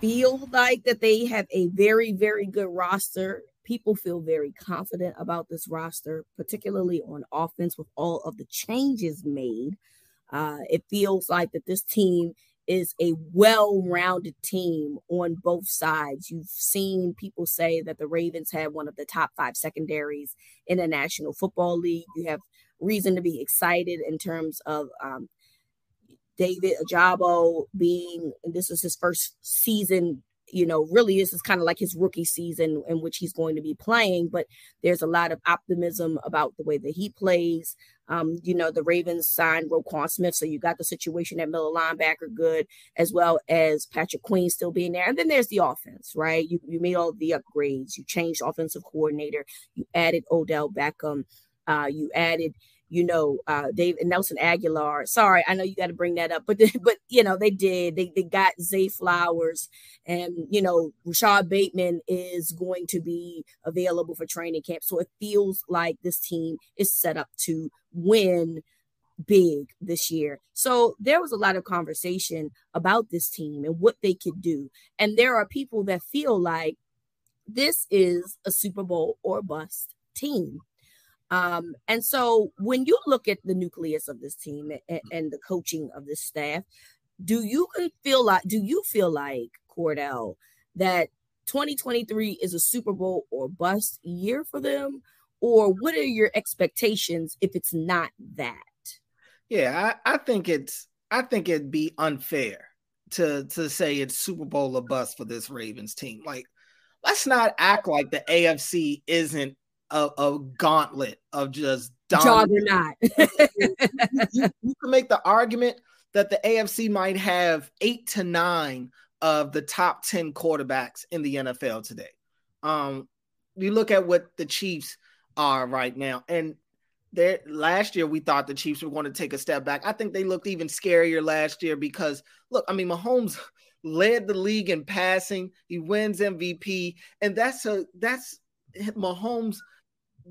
feel like that they have a very, very good roster. People feel very confident about this roster, particularly on offense with all of the changes made. Uh, it feels like that this team is a well-rounded team on both sides. You've seen people say that the Ravens have one of the top five secondaries in the National Football League. You have reason to be excited in terms of um, David Ojabo being this is his first season you know, really this is kind of like his rookie season in which he's going to be playing, but there's a lot of optimism about the way that he plays. Um, you know, the Ravens signed Roquan Smith, so you got the situation at middle linebacker good, as well as Patrick Queen still being there. And then there's the offense, right? You, you made all the upgrades, you changed offensive coordinator, you added Odell Beckham, uh, you added you know, uh, David Nelson Agholor. Sorry, I know you got to bring that up, but but you know they did. They they got Zay Flowers, and you know Rashod Bateman is going to be available for training camp. So it feels like this team is set up to win big this year. So there was a lot of conversation about this team and what they could do, and there are people that feel like this is a Super Bowl or bust team. Um, and so when you look at the nucleus of this team and, and the coaching of this staff, do you feel like do you feel like Cordell that 2023 is a Super Bowl or bust year for them? Or what are your expectations if it's not that? Yeah, I, I think it's I think it'd be unfair to to say it's Super Bowl or bust for this Ravens team. Like, let's not act like the AFC isn't a, a gauntlet of just juggernaut. you, you, you can make the argument that the AFC might have eight to nine of the top 10 quarterbacks in the NFL today. Um, you look at what the Chiefs are right now, and there last year we thought the Chiefs were going to take a step back. I think they looked even scarier last year because look, I mean, Mahomes led the league in passing, he wins MVP, and that's a that's Mahomes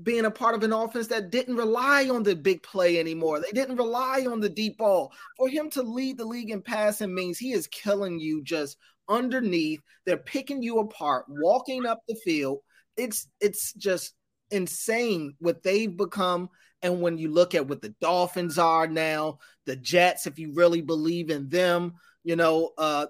being a part of an offense that didn't rely on the big play anymore. They didn't rely on the deep ball. For him to lead the league in passing means he is killing you just underneath. They're picking you apart, walking up the field. It's it's just insane what they've become. And when you look at what the Dolphins are now, the Jets, if you really believe in them, you know, uh,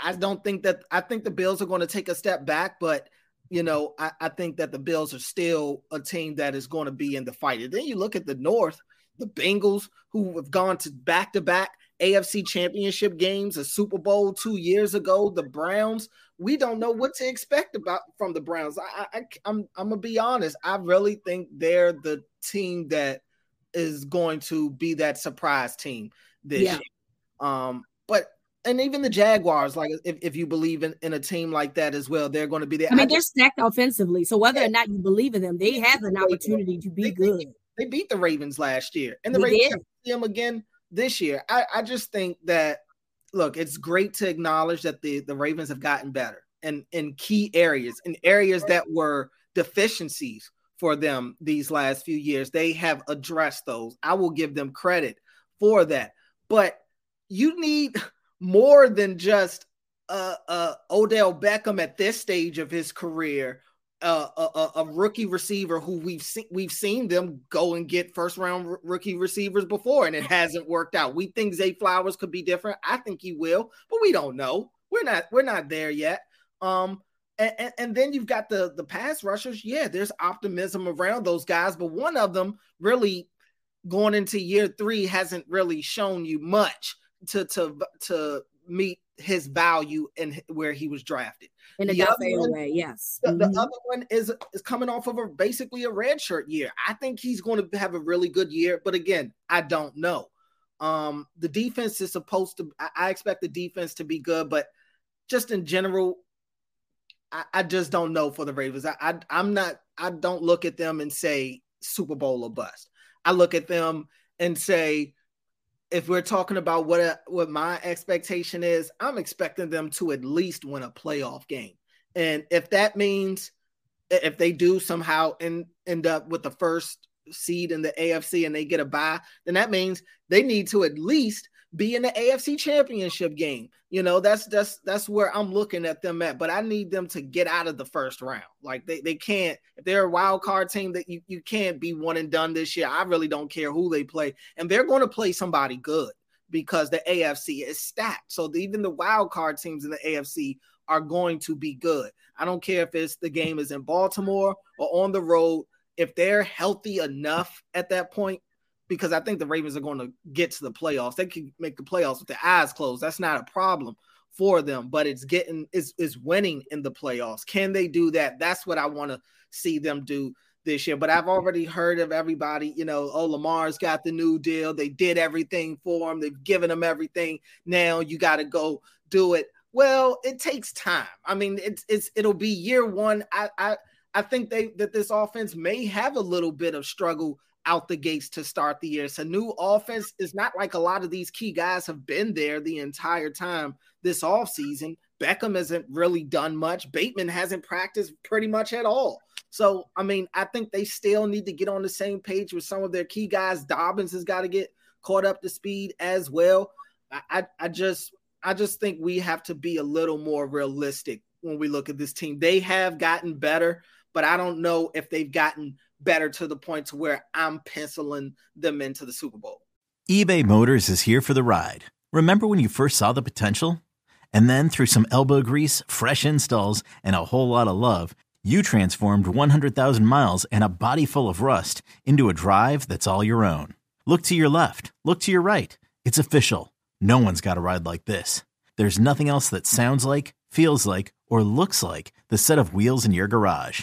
I, I don't think that I think the Bills are going to take a step back, but you know, I, I, think that the Bills are still a team that is going to be in the fight. And then you look at the North, the Bengals, who have gone to back to back AFC championship games, a Super Bowl two years ago, the Browns. We don't know what to expect about from the Browns. I, I, I'm, I'm gonna be honest. I really think they're the team that is going to be that surprise team this yeah. year. Um, but and even the Jaguars, like if, if you believe in, in a team like that as well, they're going to be there. I mean, I they're stacked offensively, so whether yeah. or not you believe in them, they have an opportunity to be they, good. They, they, beat the Ravens last year, and the they Ravens see them again this year. I, I just think that look, it's great to acknowledge that the the Ravens have gotten better and in key areas, in areas that were deficiencies for them these last few years. They have addressed those. I will give them credit for that, but you need more than just uh, uh, Odell Beckham at this stage of his career, uh, a, a, rookie receiver who we've seen we've seen them go and get first round r- rookie receivers before, and it hasn't worked out. We think Zay Flowers could be different. I think he will, but we don't know. We're not we're not there yet. Um, And, and, and, then you've got the the pass rushers. Yeah, there's optimism around those guys, but one of them really going into year three hasn't really shown you much to to to meet his value and where he was drafted. In a the one, way, yes. The, mm-hmm. the, other one is is coming off of a basically a red shirt year. I think he's going to have a really good year, but again, I don't know. Um, the defense is supposed to. I, I expect the defense to be good, but just in general, I, I just don't know for the Ravens. I, I I'm not. I don't look at them and say Super Bowl or bust. I look at them and say if we're talking about what a, what my expectation is, I'm expecting them to at least win a playoff game. And if that means if they do somehow end, end up with the first seed in the AFC and they get a bye, then that means they need to at least be in the AFC championship game. You know, that's that's that's where I'm looking at them at. But I need them to get out of the first round. Like they, they can't, if they're a wild card team that you, you can't be one and done this year. I really don't care who they play. And they're going to play somebody good because the AFC is stacked. So the, even the wild card teams in the AFC are going to be good. I don't care if it's the game is in Baltimore or on the road. If they're healthy enough at that point, because I think the Ravens are going to get to the playoffs. They can make the playoffs with their eyes closed. That's not a problem for them, but it's getting is is winning in the playoffs. Can they do that? That's what I want to see them do this year. But I've already heard of everybody, you know, oh Lamar's got the new deal. They did everything for him. They've given him everything. Now you got to go do it. Well, it takes time. I mean, it's it's it'll be year one. I I I think they that this offense may have a little bit of struggle out the gates to start the year. It's a new offense. It's not like a lot of these key guys have been there the entire time this offseason. Beckham hasn't really done much. Bateman hasn't practiced pretty much at all. So, I mean, I think they still need to get on the same page with some of their key guys. Dobbins has got to get caught up to speed as well. I, I, I just I just think we have to be a little more realistic when we look at this team. They have gotten better, but I don't know if they've gotten better to the point to where I'm penciling them into the Super Bowl. eBay Motors is here for the ride. Remember when you first saw the potential? And then through some elbow grease, fresh installs, and a whole lot of love, you transformed 100,000 miles and a body full of rust into a drive that's all your own. Look to your left, look to your right. It's official. No one's got a ride like this. There's nothing else that sounds like, feels like, or looks like the set of wheels in your garage.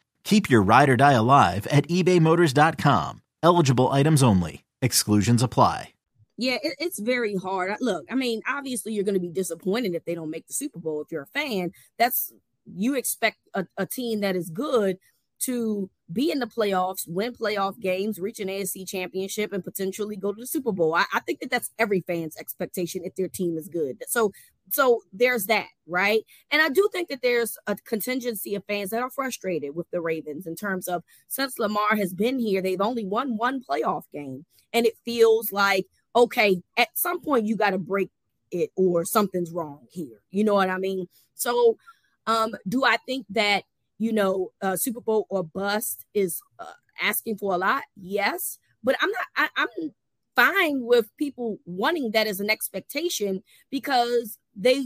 Keep your ride or die alive at ebaymotors.com. Eligible items only. Exclusions apply. Yeah, it, it's very hard. Look, I mean, obviously you're going to be disappointed if they don't make the Super Bowl. If you're a fan, that's you expect a, a team that is good to be in the playoffs, win playoff games, reach an AFC championship, and potentially go to the Super Bowl. I, I, think that that's every fan's expectation if their team is good. So so there's that, right? And I do think that there's a contingency of fans that are frustrated with the Ravens in terms of since Lamar has been here, they've only won one playoff game. And it feels like, okay, at some point you got to break it or something's wrong here. You know what I mean? So, um, do I think that, you know, uh, Super Bowl or bust is uh, asking for a lot? Yes. But I'm not, I, I'm fine with people wanting that as an expectation because they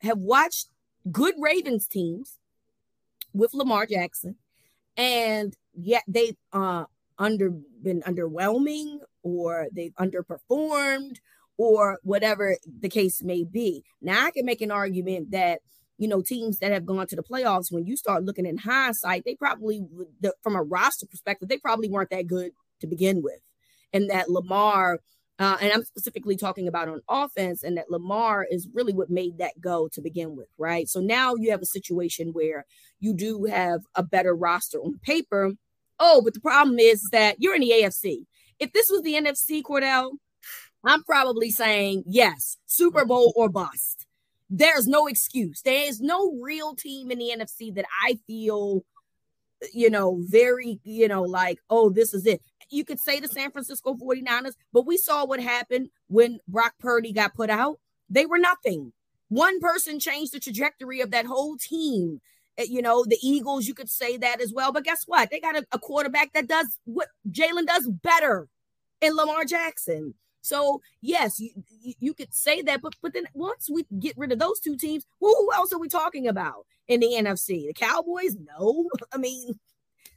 have watched good Ravens teams with Lamar Jackson, and yet they've uh, under been underwhelming or they've underperformed or whatever the case may be. Now I can make an argument that you know teams that have gone to the playoffs when you start looking in hindsight, they probably from a roster perspective, they probably weren't that good to begin with, and that Lamar uh, and I'm specifically talking about on offense, and that Lamar is really what made that go to begin with, right? So now you have a situation where you do have a better roster on paper. Oh, but the problem is that you're in the AFC. If this was the NFC, Cordell, I'm probably saying yes, Super Bowl or bust. There's no excuse. There is no real team in the NFC that I feel you know, very, you know, like, oh, this is it. You could say the San Francisco 49ers, but we saw what happened when Brock Purdy got put out. They were nothing. One person changed the trajectory of that whole team. Eh, you know, the Eagles, you could say that as well. But guess what? They got a, a quarterback that does what Jalen does better in Lamar Jackson. So yes, you, you could say that, but but then once we get rid of those two teams, well, who else are we talking about in the NFC? The Cowboys? No, I mean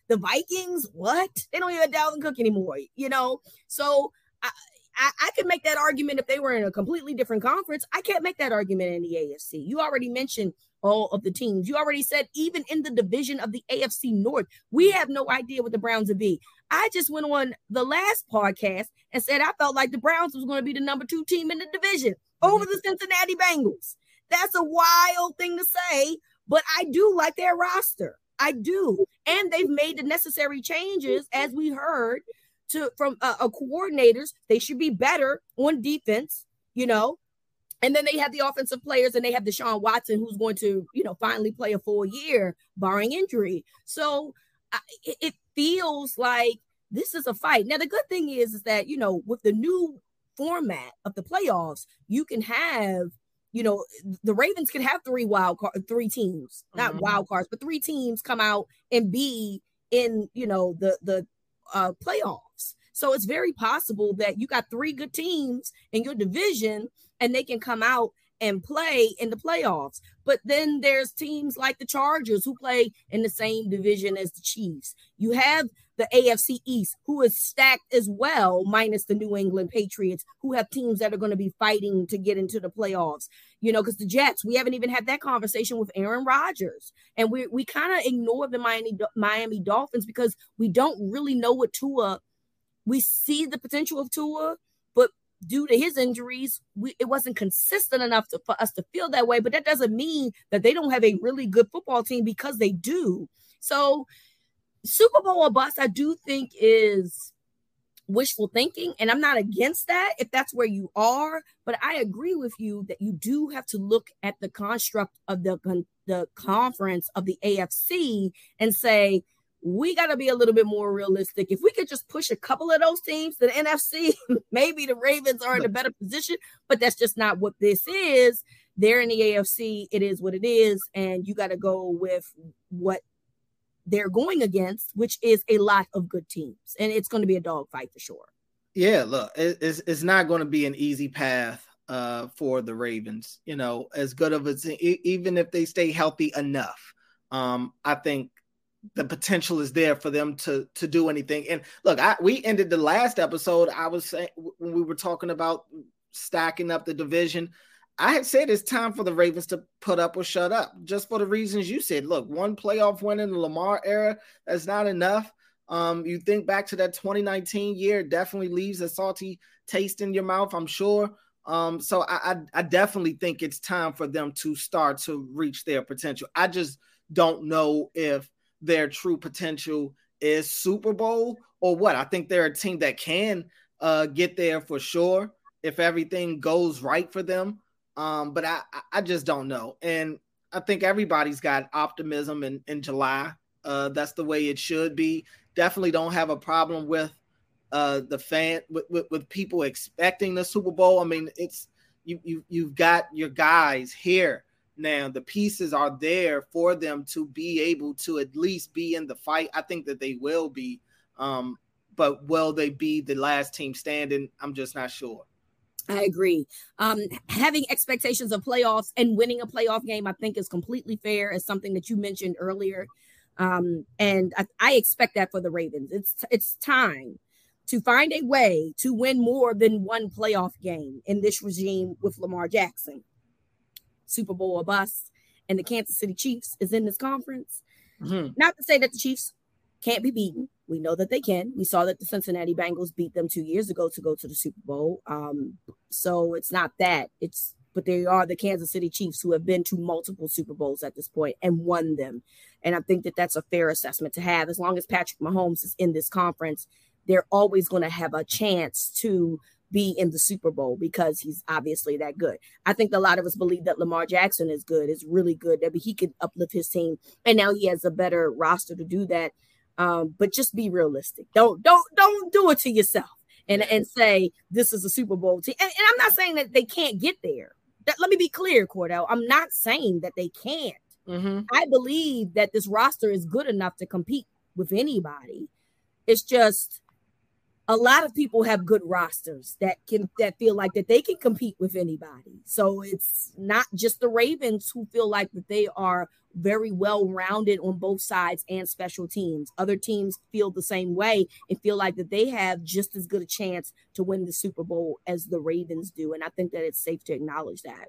the Vikings. What? They don't even have Dalvin Cook anymore. You know, so I, I, I could make that argument if they were in a completely different conference. I can't make that argument in the AFC. You already mentioned all of the teams. You already said even in the division of the AFC North, we have no idea what the Browns would be. I just went on the last podcast and said I felt like the Browns was going to be the number two team in the division over the Cincinnati Bengals. That's a wild thing to say, but I do like their roster. I do. And they've made the necessary changes, as we heard, to from uh, uh, coordinators. They should be better on defense, you know. And then they have the offensive players, and they have Deshaun Watson, who's going to, you know, finally play a full year, barring injury. So I, it feels like this is a fight. Now, the good thing is, is that you know, with the new format of the playoffs, you can have, you know, the Ravens can have three wild card, three teams, not mm-hmm. wild cards, but three teams come out and be in, you know, the the uh, playoffs. So it's very possible that you got three good teams in your division and they can come out and play in the playoffs. But then there's teams like the Chargers who play in the same division as the Chiefs. You have the AFC East, who is stacked as well, minus the New England Patriots, who have teams that are going to be fighting to get into the playoffs. You know, because the Jets, we haven't even had that conversation with Aaron Rodgers, and we we kind of ignore the Miami Miami Dolphins because we don't really know what Tua. We see the potential of Tua, but due to his injuries, we, it wasn't consistent enough to, for us to feel that way. But that doesn't mean that they don't have a really good football team because they do. So, Super Bowl or bust, I do think is wishful thinking. And I'm not against that if that's where you are. But I agree with you that you do have to look at the construct of the, the conference of the AFC and say, we got to be a little bit more realistic. If we could just push a couple of those teams to the NFC, maybe the Ravens are in a better position, but that's just not what this is. They're in the AFC, it is what it is, and you got to go with what they're going against, which is a lot of good teams, and it's going to be a dogfight for sure. Yeah, look, it's it's not going to be an easy path uh, for the Ravens. You know, as good of as even if they stay healthy enough, um, I think the potential is there for them to to do anything. And look, I we ended the last episode. I was saying when we were talking about stacking up the division. I had said it's time for the Ravens to put up or shut up, just for the reasons you said. Look, one playoff win in the Lamar era, that's not enough. Um, you think back to that 2019 year, definitely leaves a salty taste in your mouth, I'm sure. Um, so I, I, I definitely think it's time for them to start to reach their potential. I just don't know if their true potential is Super Bowl or what. I think they're a team that can uh, get there for sure if everything goes right for them. Um, but I, I just don't know. And I think everybody's got optimism in, in July. Uh, that's the way it should be. Definitely don't have a problem with uh, the fan with, with, with people expecting the Super Bowl. I mean, it's you you you've got your guys here now. The pieces are there for them to be able to at least be in the fight. I think that they will be. Um, but will they be the last team standing? I'm just not sure. I agree. Um, having expectations of playoffs and winning a playoff game, I think, is completely fair. As something that you mentioned earlier, um, and I, I, expect that for the Ravens. It's it's time to find a way to win more than one playoff game in this regime with Lamar Jackson. Super Bowl or bust, and the Kansas City Chiefs is in this conference. Mm-hmm. Not to say that the Chiefs can't be beaten. We know that they can. We saw that the Cincinnati Bengals beat them two years ago to go to the Super Bowl. Um, so it's not that. It's but they are the Kansas City Chiefs who have been to multiple Super Bowls at this point and won them. And I think that that's a fair assessment to have. As long as Patrick Mahomes is in this conference, they're always going to have a chance to be in the Super Bowl because he's obviously that good. I think a lot of us believe that Lamar Jackson is good, is really good, that he could uplift his team, and now he has a better roster to do that. Um, but just be realistic. Don't don't don't do it to yourself and and say this is a Super Bowl team. And, and I'm not saying that they can't get there. That, let me be clear, Cordell. I'm not saying that they can't. Mm-hmm. I believe that this roster is good enough to compete with anybody. It's just a lot of people have good rosters that can that feel like that they can compete with anybody. So it's not just the Ravens who feel like that they are very well rounded on both sides and special teams. Other teams feel the same way and feel like that they have just as good a chance to win the Super Bowl as the Ravens do. And I think that it's safe to acknowledge that.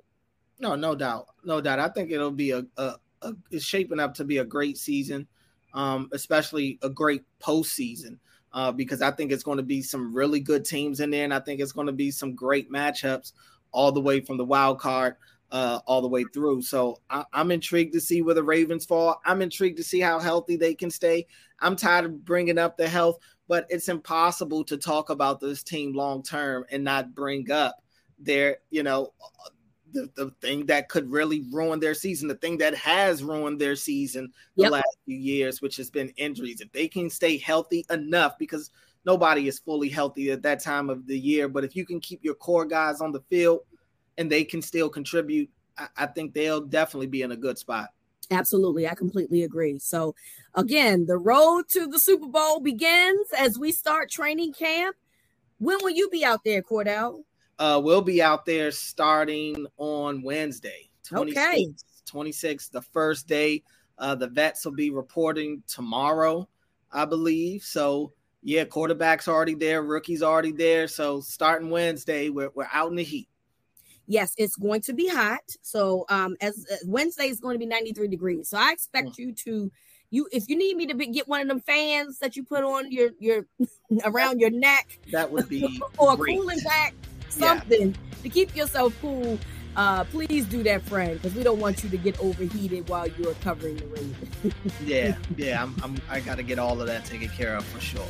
No, no doubt, no doubt. I think it'll be a, a, a it's shaping up to be a great season, um, especially a great postseason uh, because I think it's going to be some really good teams in there, and I think it's going to be some great matchups all the way from the wild card uh, all the way through. So I, am intrigued to see where the Ravens fall. I'm intrigued to see how healthy they can stay. I'm tired of bringing up the health, but it's impossible to talk about this team long term and not bring up their, you know, the, the thing that could really ruin their season, the thing that has ruined their season the yep. last few years, which has been injuries. If they can stay healthy enough, because nobody is fully healthy at that time of the year, but if you can keep your core guys on the field and they can still contribute, I, I think they'll definitely be in a good spot. Absolutely. I completely agree. So, again, the road to the Super Bowl begins as we start training camp. When will you be out there, Cordell? Uh, we'll be out there starting on Wednesday, 26th, okay. 26th, the first day. Uh, the vets will be reporting tomorrow, I believe. So, yeah, quarterback's already there, rookie's already there. So, starting Wednesday, we're, we're out in the heat. Yes, it's going to be hot. So, um, as, as Wednesday is going to be 93 degrees. So, I expect mm. you to you if you need me to be, get one of them fans that you put on your your around your neck that would be or great. a cooling pack something yeah. to keep yourself cool. Uh, please do that, friend, because we don't want you to get overheated while you're covering the rain. yeah, yeah, I'm, I'm, I got to get all of that taken care of for sure.